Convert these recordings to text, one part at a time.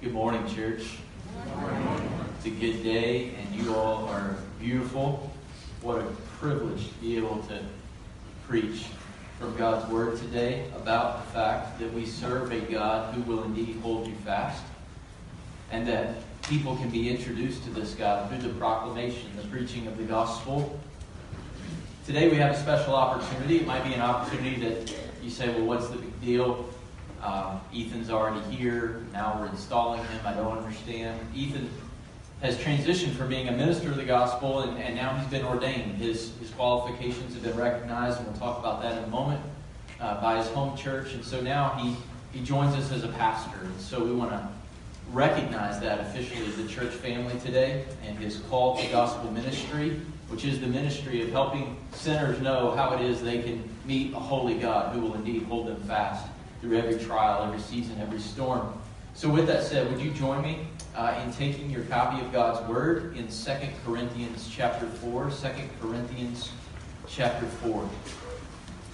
Good morning, church. It's a good day, and you all are beautiful. What a privilege to be able to preach from God's Word today about the fact that we serve a God who will indeed hold you fast, and that people can be introduced to this God through the proclamation, the preaching of the gospel. Today we have a special opportunity. It might be an opportunity that you say, well, what's the big deal? Uh, Ethan's already here. Now we're installing him. I don't understand. Ethan has transitioned from being a minister of the gospel, and, and now he's been ordained. His, his qualifications have been recognized, and we'll talk about that in a moment, uh, by his home church. And so now he, he joins us as a pastor. And so we want to recognize that officially as the church family today and his call to gospel ministry, which is the ministry of helping sinners know how it is they can meet a holy God who will indeed hold them fast through every trial, every season, every storm. So, with that said, would you join me uh, in taking your copy of God's Word in 2 Corinthians chapter 4? 2 Corinthians chapter 4.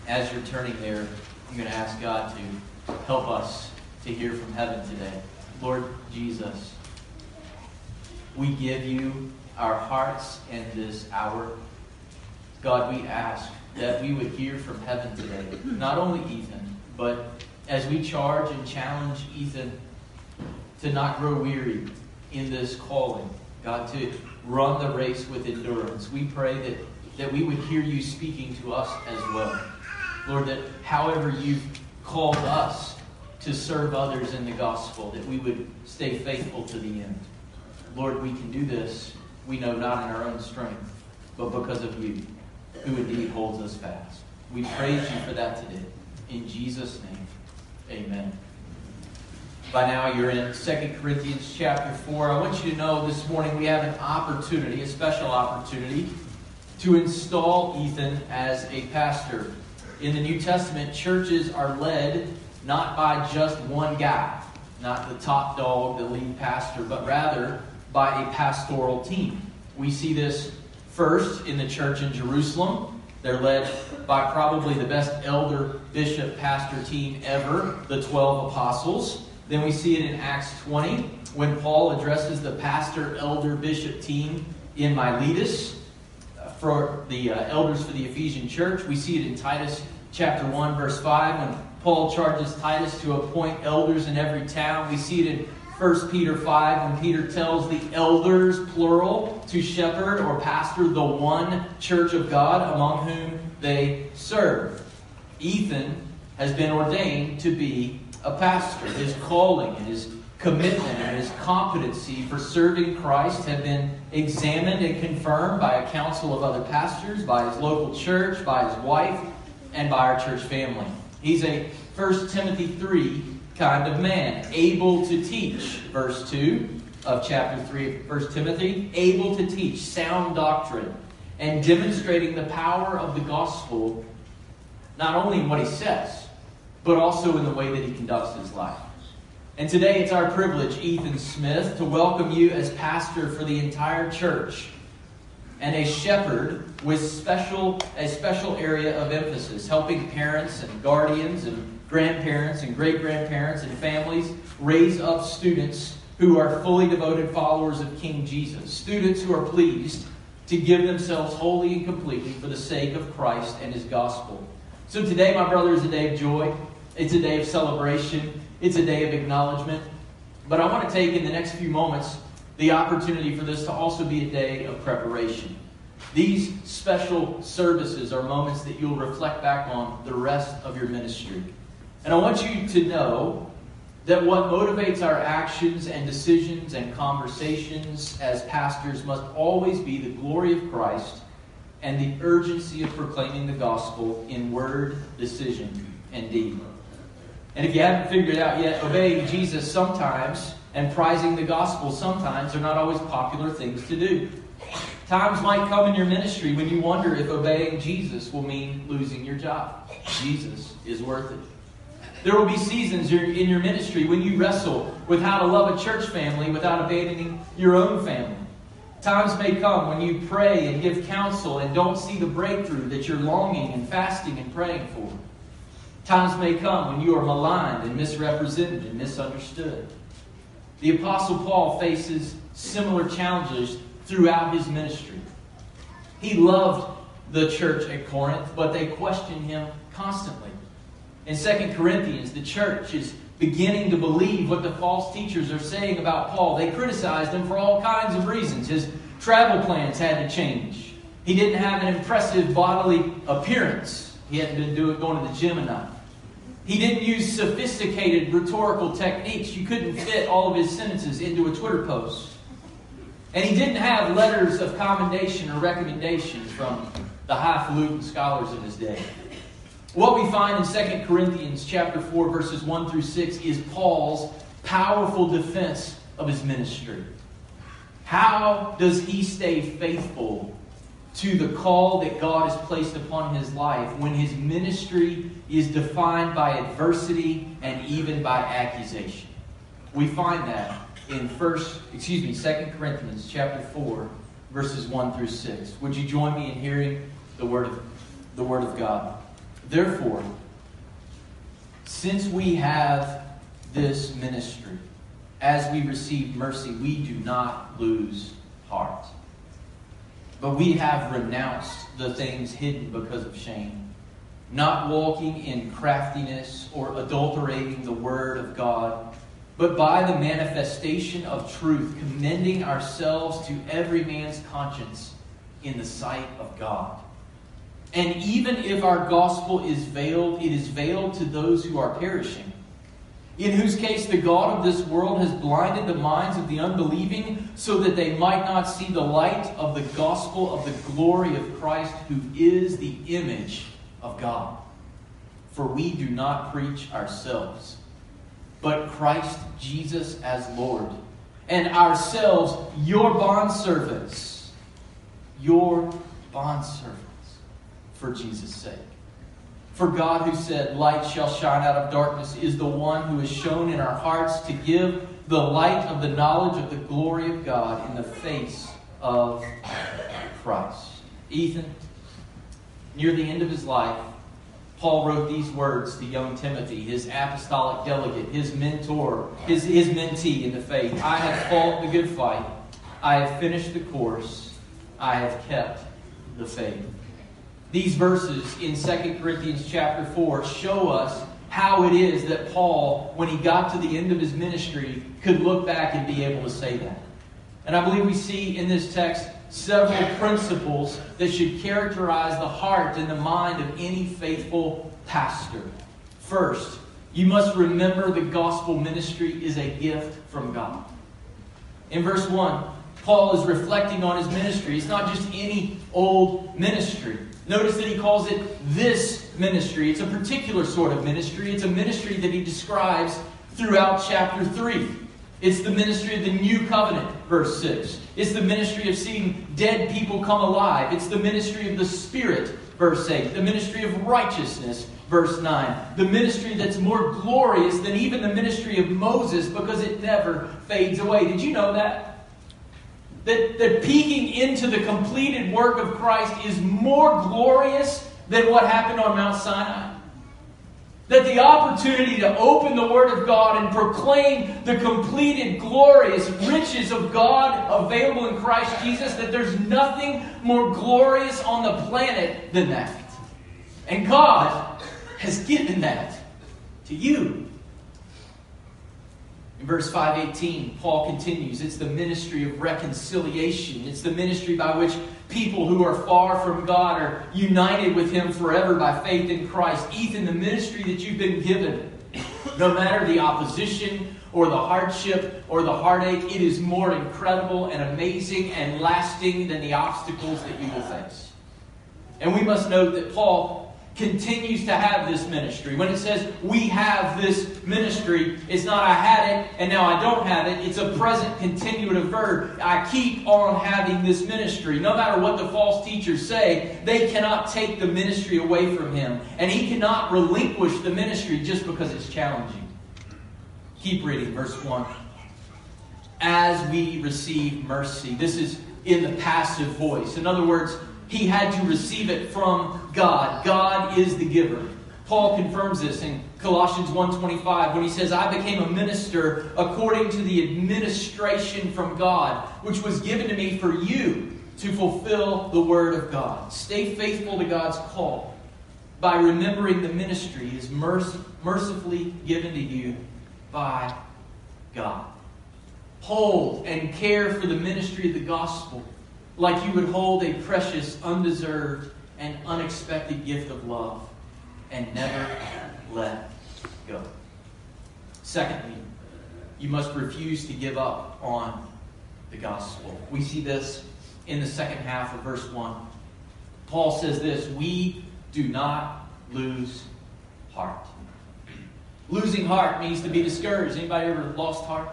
As you're turning there, I'm going to ask God to help us to hear from heaven today. Lord Jesus, we give you our hearts in this hour. God, we ask that we would hear from heaven today. Not only Ethan, but as we charge and challenge Ethan to not grow weary in this calling, God, to run the race with endurance, we pray that, that we would hear you speaking to us as well. Lord, that however you've called us to serve others in the gospel, that we would stay faithful to the end. Lord, we can do this, we know not in our own strength, but because of you, who indeed holds us fast. We praise you for that today. In Jesus' name. Amen. By now, you're in 2 Corinthians chapter 4. I want you to know this morning we have an opportunity, a special opportunity, to install Ethan as a pastor. In the New Testament, churches are led not by just one guy, not the top dog, the lead pastor, but rather by a pastoral team. We see this first in the church in Jerusalem. They're led by probably the best elder, bishop, pastor team ever, the 12 apostles. Then we see it in Acts 20 when Paul addresses the pastor, elder, bishop team in Miletus uh, for the uh, elders for the Ephesian church. We see it in Titus chapter 1, verse 5, when Paul charges Titus to appoint elders in every town. We see it in 1 Peter 5, when Peter tells the elders, plural, to shepherd or pastor the one church of God among whom they serve. Ethan has been ordained to be a pastor. His calling and his commitment and his competency for serving Christ have been examined and confirmed by a council of other pastors, by his local church, by his wife, and by our church family. He's a 1 Timothy 3 kind of man, able to teach, verse 2 of chapter 3 of 1 Timothy, able to teach sound doctrine and demonstrating the power of the gospel not only in what he says, but also in the way that he conducts his life. And today it's our privilege, Ethan Smith, to welcome you as pastor for the entire church and a shepherd with special a special area of emphasis, helping parents and guardians and grandparents and great grandparents and families raise up students who are fully devoted followers of King Jesus, students who are pleased to give themselves wholly and completely for the sake of Christ and his gospel. So today, my brother, is a day of joy. It's a day of celebration. It's a day of acknowledgement. But I want to take in the next few moments the opportunity for this to also be a day of preparation. These special services are moments that you'll reflect back on the rest of your ministry. And I want you to know that what motivates our actions and decisions and conversations as pastors must always be the glory of Christ and the urgency of proclaiming the gospel in word, decision, and deed. And if you haven't figured it out yet, obeying Jesus sometimes and prizing the gospel sometimes are not always popular things to do. Times might come in your ministry when you wonder if obeying Jesus will mean losing your job. Jesus is worth it. There will be seasons in your ministry when you wrestle with how to love a church family without abandoning your own family. Times may come when you pray and give counsel and don't see the breakthrough that you're longing and fasting and praying for. Times may come when you are maligned and misrepresented and misunderstood. The Apostle Paul faces similar challenges throughout his ministry. He loved the church at Corinth, but they questioned him constantly. In 2 Corinthians, the church is beginning to believe what the false teachers are saying about Paul. They criticized him for all kinds of reasons. His travel plans had to change. He didn't have an impressive bodily appearance. He hadn't been doing, going to the gym enough. He didn't use sophisticated rhetorical techniques. You couldn't fit all of his sentences into a Twitter post. And he didn't have letters of commendation or recommendation from the highfalutin scholars of his day. What we find in 2 Corinthians chapter 4 verses 1 through 6 is Paul's powerful defense of his ministry. How does he stay faithful to the call that God has placed upon his life when his ministry is defined by adversity and even by accusation? We find that in first, excuse me, 2 Corinthians chapter 4 verses 1 through 6. Would you join me in hearing the word of the word of God? Therefore, since we have this ministry, as we receive mercy, we do not lose heart. But we have renounced the things hidden because of shame, not walking in craftiness or adulterating the word of God, but by the manifestation of truth, commending ourselves to every man's conscience in the sight of God. And even if our gospel is veiled, it is veiled to those who are perishing, in whose case the God of this world has blinded the minds of the unbelieving so that they might not see the light of the gospel of the glory of Christ, who is the image of God. For we do not preach ourselves, but Christ Jesus as Lord, and ourselves your bondservants, your bondservants for Jesus' sake. For God, who said, Light shall shine out of darkness, is the one who has shown in our hearts to give the light of the knowledge of the glory of God in the face of Christ. Ethan, near the end of his life, Paul wrote these words to young Timothy, his apostolic delegate, his mentor, his, his mentee in the faith I have fought the good fight, I have finished the course, I have kept the faith. These verses in 2 Corinthians chapter 4 show us how it is that Paul, when he got to the end of his ministry, could look back and be able to say that. And I believe we see in this text several principles that should characterize the heart and the mind of any faithful pastor. First, you must remember the gospel ministry is a gift from God. In verse 1, Paul is reflecting on his ministry. It's not just any old ministry. Notice that he calls it this ministry. It's a particular sort of ministry. It's a ministry that he describes throughout chapter 3. It's the ministry of the new covenant, verse 6. It's the ministry of seeing dead people come alive. It's the ministry of the Spirit, verse 8. The ministry of righteousness, verse 9. The ministry that's more glorious than even the ministry of Moses because it never fades away. Did you know that? That, that peeking into the completed work of Christ is more glorious than what happened on Mount Sinai. That the opportunity to open the Word of God and proclaim the completed, glorious riches of God available in Christ Jesus, that there's nothing more glorious on the planet than that. And God has given that to you. Verse 518, Paul continues it's the ministry of reconciliation. It's the ministry by which people who are far from God are united with Him forever by faith in Christ. Ethan, the ministry that you've been given, no matter the opposition or the hardship or the heartache, it is more incredible and amazing and lasting than the obstacles that you will face. And we must note that Paul continues to have this ministry. When it says we have this ministry, it's not I had it and now I don't have it. It's a present continuative verb. I keep on having this ministry. No matter what the false teachers say, they cannot take the ministry away from him. And he cannot relinquish the ministry just because it's challenging. Keep reading, verse 1. As we receive mercy. This is in the passive voice. In other words, he had to receive it from God. God is the giver. Paul confirms this in Colossians 1:25 when he says I became a minister according to the administration from God which was given to me for you to fulfill the word of God. Stay faithful to God's call by remembering the ministry is mercifully given to you by God. Hold and care for the ministry of the gospel like you would hold a precious, undeserved, and unexpected gift of love and never let go. Secondly, you must refuse to give up on the gospel. We see this in the second half of verse 1. Paul says this We do not lose heart. Losing heart means to be discouraged. Anybody ever lost heart?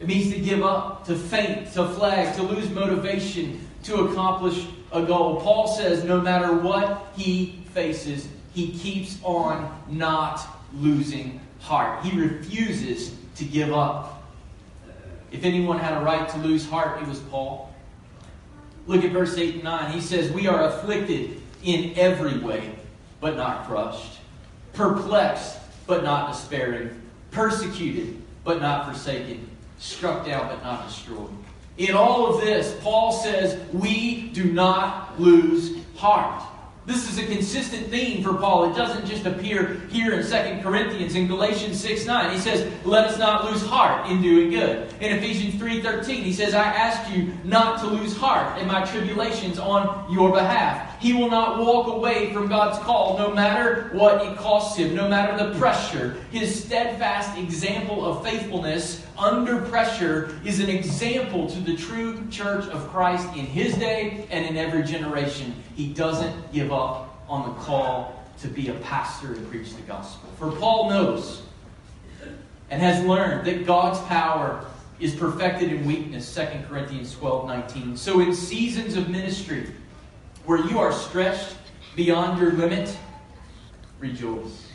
It means to give up, to faint, to flag, to lose motivation, to accomplish a goal. Paul says no matter what he faces, he keeps on not losing heart. He refuses to give up. If anyone had a right to lose heart, it was Paul. Look at verse 8 and 9. He says, We are afflicted in every way, but not crushed, perplexed, but not despairing, persecuted, but not forsaken, struck down, but not destroyed. In all of this, Paul says, We do not lose heart. This is a consistent theme for Paul. It doesn't just appear here in 2 Corinthians. In Galatians 6 9, he says, Let us not lose heart in doing good. In Ephesians 3 13, he says, I ask you not to lose heart in my tribulations on your behalf. He will not walk away from God's call no matter what it costs him, no matter the pressure. His steadfast example of faithfulness under pressure is an example to the true church of Christ in his day and in every generation. He doesn't give up on the call to be a pastor and preach the gospel. For Paul knows and has learned that God's power is perfected in weakness, 2 Corinthians 12 19. So in seasons of ministry, where you are stretched beyond your limit, rejoice.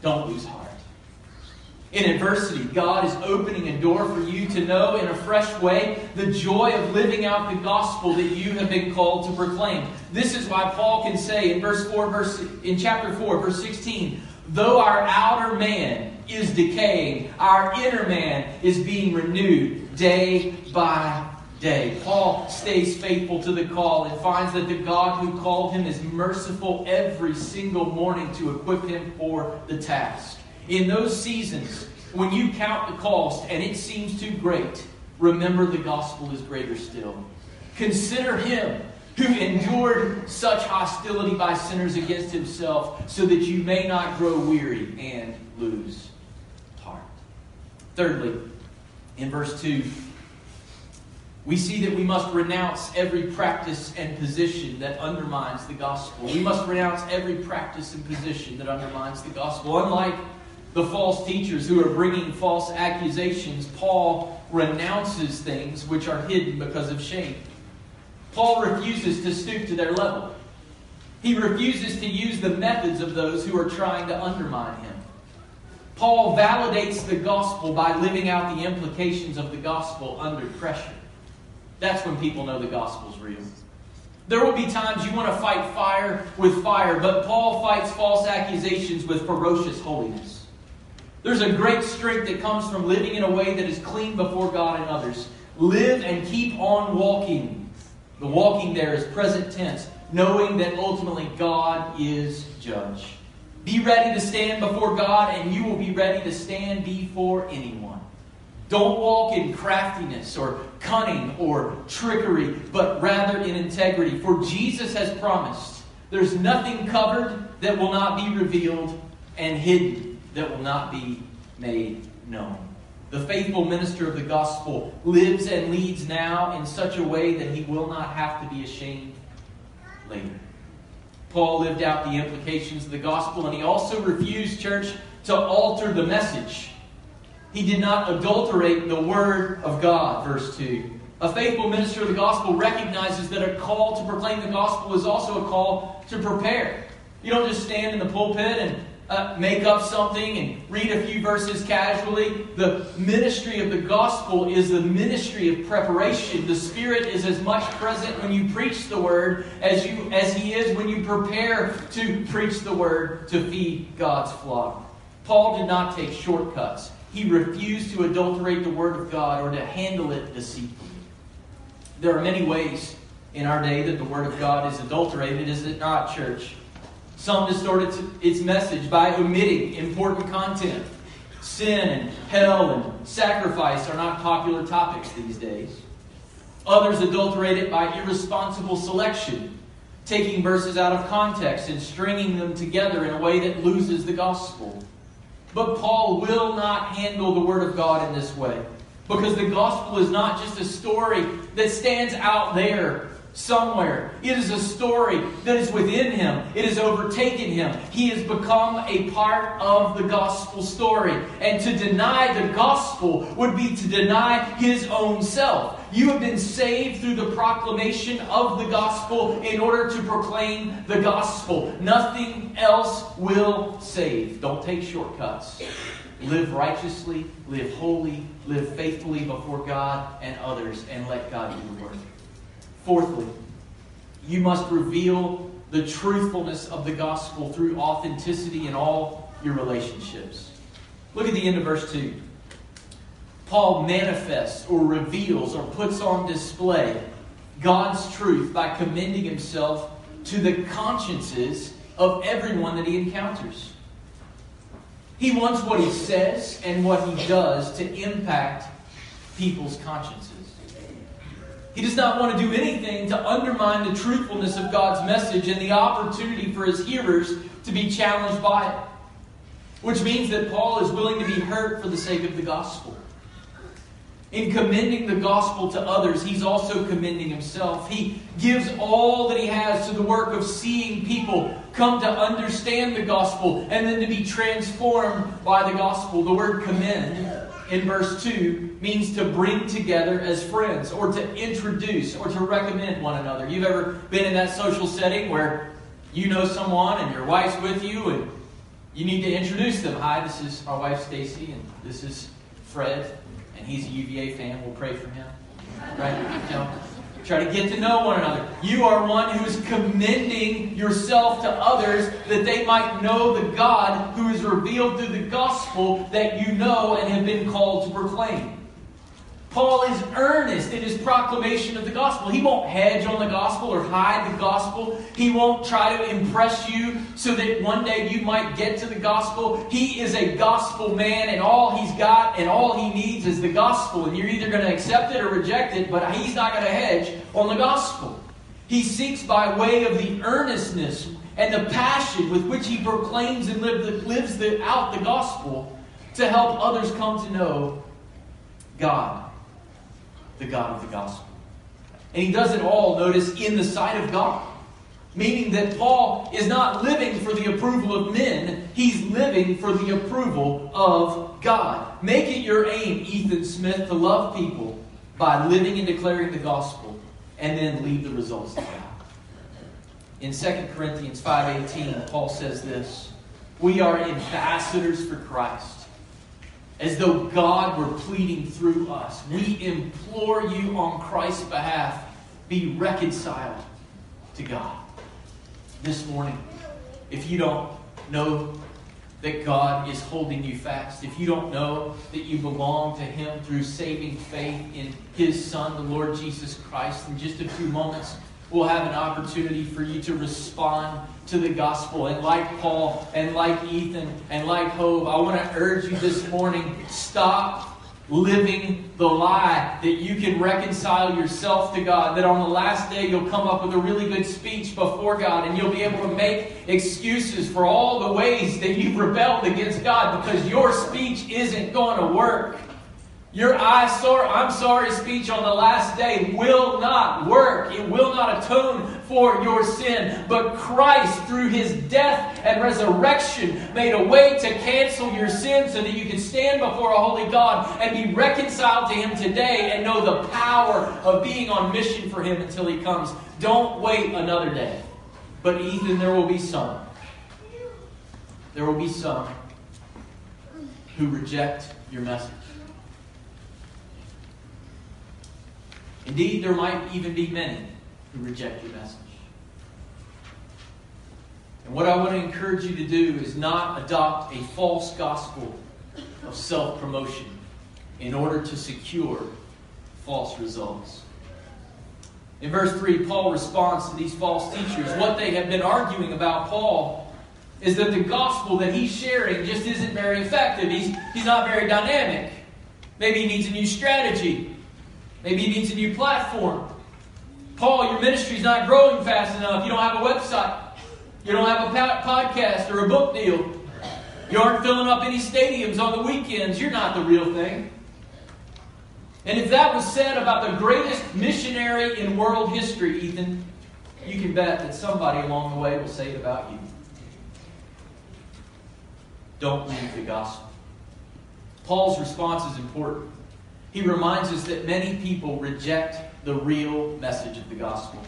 Don't lose heart. In adversity, God is opening a door for you to know in a fresh way the joy of living out the gospel that you have been called to proclaim. This is why Paul can say in verse 4, verse in chapter 4, verse 16, though our outer man is decaying, our inner man is being renewed day by day. Paul stays faithful to the call and finds that the God who called him is merciful every single morning to equip him for the task. In those seasons, when you count the cost and it seems too great, remember the gospel is greater still. Consider him who endured such hostility by sinners against himself, so that you may not grow weary and lose heart. Thirdly, in verse 2, we see that we must renounce every practice and position that undermines the gospel. We must renounce every practice and position that undermines the gospel. Unlike the false teachers who are bringing false accusations, Paul renounces things which are hidden because of shame. Paul refuses to stoop to their level. He refuses to use the methods of those who are trying to undermine him. Paul validates the gospel by living out the implications of the gospel under pressure. That's when people know the gospel's real. There will be times you want to fight fire with fire, but Paul fights false accusations with ferocious holiness. There's a great strength that comes from living in a way that is clean before God and others. Live and keep on walking. The walking there is present tense, knowing that ultimately God is judge. Be ready to stand before God, and you will be ready to stand before anyone. Don't walk in craftiness or cunning or trickery, but rather in integrity. For Jesus has promised there's nothing covered that will not be revealed, and hidden that will not be made known. The faithful minister of the gospel lives and leads now in such a way that he will not have to be ashamed later. Paul lived out the implications of the gospel, and he also refused, church, to alter the message he did not adulterate the word of God, verse 2. A faithful minister of the gospel recognizes that a call to proclaim the gospel is also a call to prepare. You don't just stand in the pulpit and uh, make up something and read a few verses casually. The ministry of the gospel is the ministry of preparation. The Spirit is as much present when you preach the word as you as He is when you prepare to preach the word to feed God's flock. Paul did not take shortcuts. He refused to adulterate the Word of God or to handle it deceitfully. There are many ways in our day that the Word of God is adulterated, is it not, church? Some distort its message by omitting important content. Sin and hell and sacrifice are not popular topics these days. Others adulterate it by irresponsible selection, taking verses out of context and stringing them together in a way that loses the gospel. But Paul will not handle the Word of God in this way. Because the gospel is not just a story that stands out there somewhere. It is a story that is within him. It has overtaken him. He has become a part of the gospel story. And to deny the gospel would be to deny his own self. You have been saved through the proclamation of the gospel in order to proclaim the gospel. Nothing else will save. Don't take shortcuts. Live righteously, live holy, live faithfully before God and others, and let God do the work. Fourthly, you must reveal the truthfulness of the gospel through authenticity in all your relationships. Look at the end of verse 2. Paul manifests or reveals or puts on display God's truth by commending himself to the consciences of everyone that he encounters. He wants what he says and what he does to impact people's consciences. He does not want to do anything to undermine the truthfulness of God's message and the opportunity for his hearers to be challenged by it. Which means that Paul is willing to be hurt for the sake of the gospel. In commending the gospel to others, he's also commending himself. He gives all that he has to the work of seeing people come to understand the gospel and then to be transformed by the gospel. The word commend in verse 2 means to bring together as friends or to introduce or to recommend one another. You've ever been in that social setting where you know someone and your wife's with you and you need to introduce them. Hi, this is our wife Stacy and this is Fred and he's a UVA fan. We'll pray for him. Right? You know, Try to get to know one another. You are one who is commending yourself to others that they might know the God who is revealed through the gospel that you know and have been called to proclaim. Paul is earnest in his proclamation of the gospel. He won't hedge on the gospel or hide the gospel. He won't try to impress you so that one day you might get to the gospel. He is a gospel man, and all he's got and all he needs is the gospel. And you're either going to accept it or reject it, but he's not going to hedge on the gospel. He seeks by way of the earnestness and the passion with which he proclaims and lives out the gospel to help others come to know God the God of the gospel. And he does it all, notice, in the sight of God. Meaning that Paul is not living for the approval of men, he's living for the approval of God. Make it your aim, Ethan Smith, to love people by living and declaring the gospel, and then leave the results to God. In 2 Corinthians 5.18, Paul says this, We are ambassadors for Christ as though God were pleading through us. We implore you on Christ's behalf, be reconciled to God. This morning, if you don't know that God is holding you fast, if you don't know that you belong to Him through saving faith in His Son, the Lord Jesus Christ, in just a few moments, we'll have an opportunity for you to respond to the gospel. And like Paul and like Ethan and like Hope, I want to urge you this morning stop living the lie that you can reconcile yourself to God, that on the last day you'll come up with a really good speech before God and you'll be able to make excuses for all the ways that you've rebelled against God because your speech isn't going to work. Your I sorry, I'm sorry speech on the last day will not work. It will not atone for your sin. But Christ, through his death and resurrection, made a way to cancel your sin so that you can stand before a holy God and be reconciled to him today and know the power of being on mission for him until he comes. Don't wait another day. But Ethan, there will be some. There will be some who reject your message. Indeed, there might even be many who reject your message. And what I want to encourage you to do is not adopt a false gospel of self promotion in order to secure false results. In verse 3, Paul responds to these false teachers. What they have been arguing about Paul is that the gospel that he's sharing just isn't very effective. He's, he's not very dynamic. Maybe he needs a new strategy. Maybe he needs a new platform. Paul, your ministry's not growing fast enough. You don't have a website. You don't have a podcast or a book deal. You aren't filling up any stadiums on the weekends. You're not the real thing. And if that was said about the greatest missionary in world history, Ethan, you can bet that somebody along the way will say it about you. Don't leave the gospel. Paul's response is important. He reminds us that many people reject the real message of the gospel.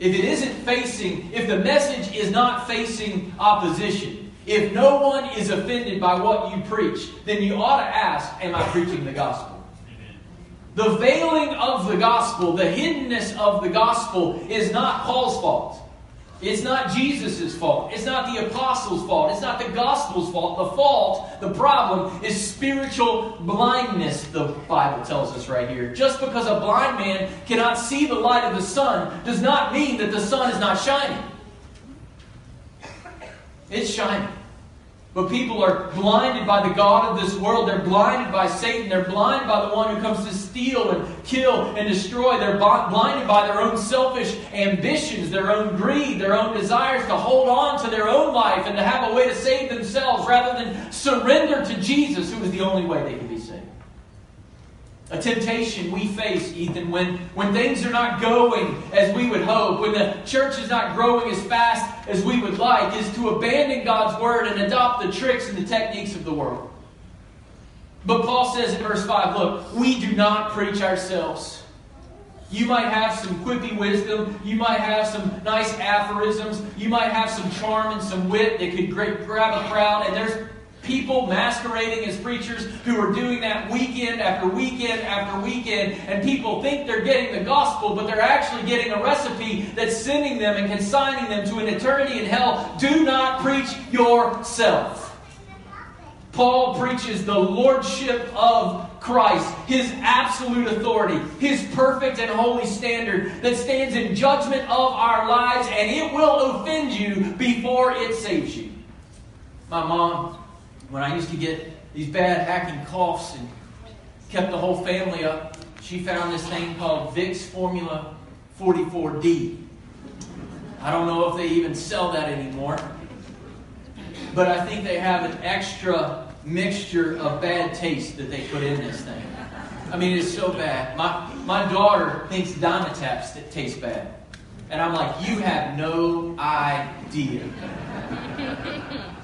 If it isn't facing, if the message is not facing opposition, if no one is offended by what you preach, then you ought to ask, Am I preaching the gospel? The veiling of the gospel, the hiddenness of the gospel, is not Paul's fault. It's not Jesus' fault. It's not the apostles' fault. It's not the gospel's fault. The fault, the problem, is spiritual blindness, the Bible tells us right here. Just because a blind man cannot see the light of the sun does not mean that the sun is not shining. It's shining. But people are blinded by the God of this world. They're blinded by Satan. They're blinded by the one who comes to steal and kill and destroy. They're blinded by their own selfish ambitions, their own greed, their own desires to hold on to their own life and to have a way to save themselves rather than surrender to Jesus, who is the only way they can be saved. A temptation we face, Ethan, when, when things are not going as we would hope, when the church is not growing as fast as we would like, is to abandon God's word and adopt the tricks and the techniques of the world. But Paul says in verse 5 look, we do not preach ourselves. You might have some quippy wisdom. You might have some nice aphorisms. You might have some charm and some wit that could grab a crowd. And there's people masquerading as preachers who are doing that weekend after weekend after weekend, and people think they're getting the gospel, but they're actually getting a recipe that's sending them and consigning them to an eternity in hell. Do not preach yourself. Paul preaches the lordship of Christ, his absolute authority, his perfect and holy standard that stands in judgment of our lives, and it will offend you before it saves you. My mom when I used to get these bad hacking coughs and kept the whole family up, she found this thing called Vicks Formula 44D. I don't know if they even sell that anymore, but I think they have an extra mixture of bad taste that they put in this thing. I mean, it's so bad. My, my daughter thinks Dimetapps that taste bad. And I'm like, you have no idea.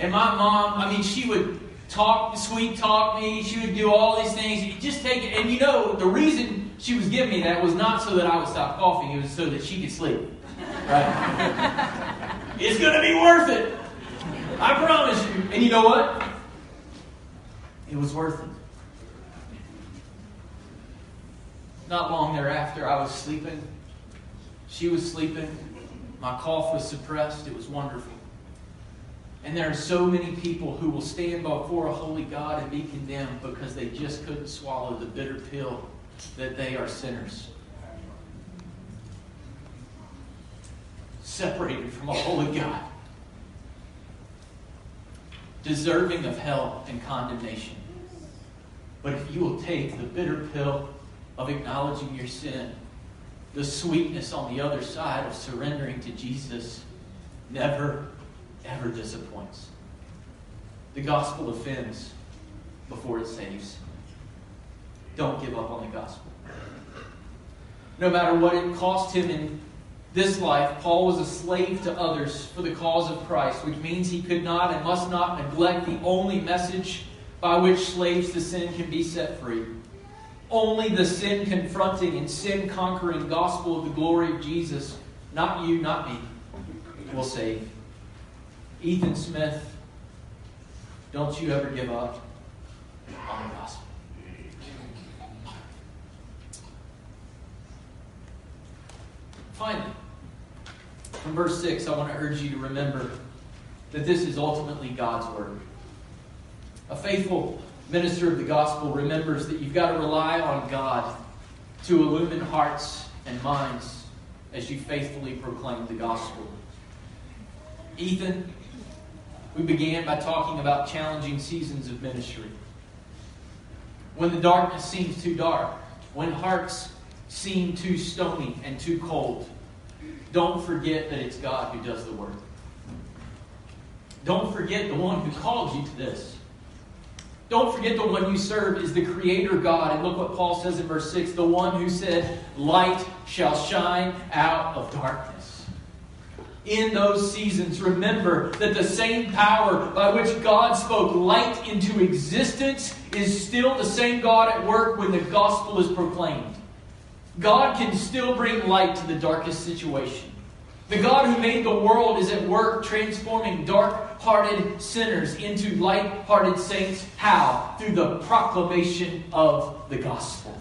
And my mom, I mean, she would talk, sweet talk me. She would do all these things. You just take it. And you know, the reason she was giving me that was not so that I would stop coughing. It was so that she could sleep. Right? it's going to be worth it. I promise you. And you know what? It was worth it. Not long thereafter, I was sleeping. She was sleeping. My cough was suppressed. It was wonderful. And there are so many people who will stand before a holy God and be condemned because they just couldn't swallow the bitter pill that they are sinners. Separated from a holy God. Deserving of hell and condemnation. But if you will take the bitter pill of acknowledging your sin, the sweetness on the other side of surrendering to Jesus, never ever disappoints. The gospel offends before it saves. Don't give up on the gospel. No matter what it cost him in this life, Paul was a slave to others for the cause of Christ, which means he could not and must not neglect the only message by which slaves to sin can be set free. Only the sin confronting and sin conquering gospel of the glory of Jesus, not you, not me, will save. Ethan Smith, don't you ever give up on the gospel. Finally, from verse 6, I want to urge you to remember that this is ultimately God's work. A faithful minister of the gospel remembers that you've got to rely on God to illumine hearts and minds as you faithfully proclaim the gospel. Ethan, we began by talking about challenging seasons of ministry. When the darkness seems too dark, when hearts seem too stony and too cold, don't forget that it's God who does the work. Don't forget the one who called you to this. Don't forget the one you serve is the Creator God. And look what Paul says in verse 6 the one who said, Light shall shine out of darkness. In those seasons, remember that the same power by which God spoke light into existence is still the same God at work when the gospel is proclaimed. God can still bring light to the darkest situation. The God who made the world is at work transforming dark hearted sinners into light hearted saints. How? Through the proclamation of the gospel.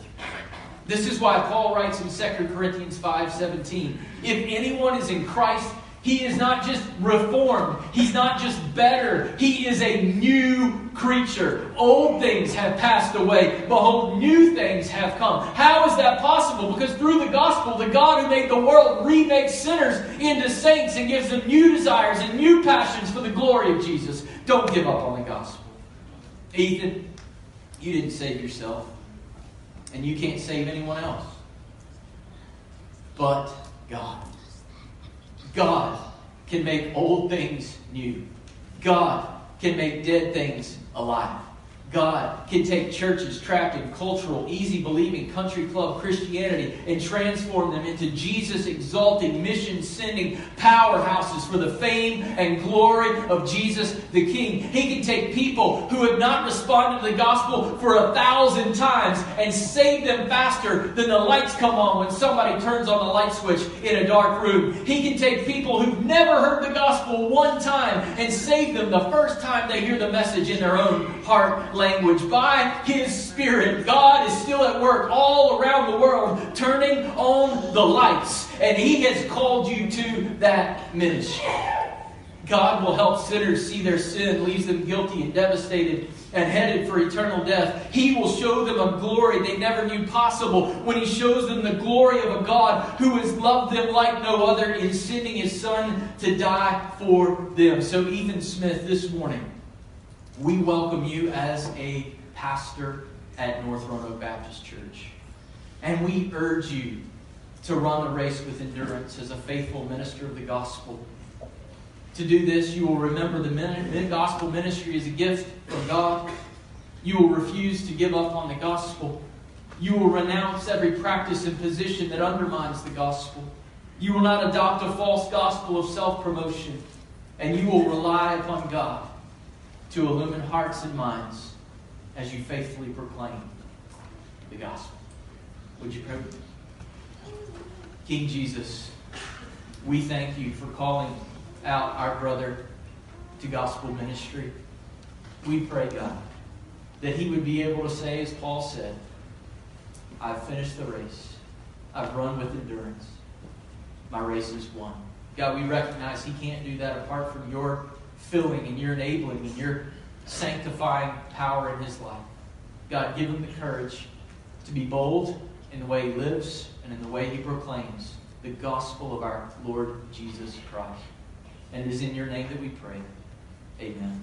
This is why Paul writes in 2 Corinthians 5 17, if anyone is in Christ, he is not just reformed. He's not just better. He is a new creature. Old things have passed away. Behold, new things have come. How is that possible? Because through the gospel, the God who made the world remakes sinners into saints and gives them new desires and new passions for the glory of Jesus. Don't give up on the gospel. Ethan, you didn't save yourself, and you can't save anyone else. But God. God can make old things new. God can make dead things alive. God can take churches trapped in cultural, easy believing country club Christianity and transform them into Jesus exalting, mission sending powerhouses for the fame and glory of Jesus the King. He can take people who have not responded to the gospel for a thousand times and save them faster than the lights come on when somebody turns on the light switch in a dark room. He can take people who've never gospel one time and save them the first time they hear the message in their own heart language. By His Spirit, God is still at work all around the world, turning on the lights. And He has called you to that ministry. God will help sinners see their sin leaves them guilty and devastated and headed for eternal death. He will show them a glory they never knew possible when He shows them the glory of a God who has loved them like no other in sending His Son to die for them. So, Ethan Smith, this morning, we welcome you as a pastor at North Roanoke Baptist Church. And we urge you to run the race with endurance as a faithful minister of the gospel. To do this, you will remember the gospel ministry is a gift from God. You will refuse to give up on the gospel. You will renounce every practice and position that undermines the gospel. You will not adopt a false gospel of self promotion. And you will rely upon God to illumine hearts and minds as you faithfully proclaim the gospel. Would you pray? King Jesus, we thank you for calling out our brother to gospel ministry. We pray, God, that he would be able to say, as Paul said, I've finished the race. I've run with endurance. My race is won. God, we recognize he can't do that apart from your filling and your enabling and your sanctifying power in his life. God, give him the courage to be bold in the way he lives and in the way he proclaims the gospel of our Lord Jesus Christ. And it is in your name that we pray. Amen.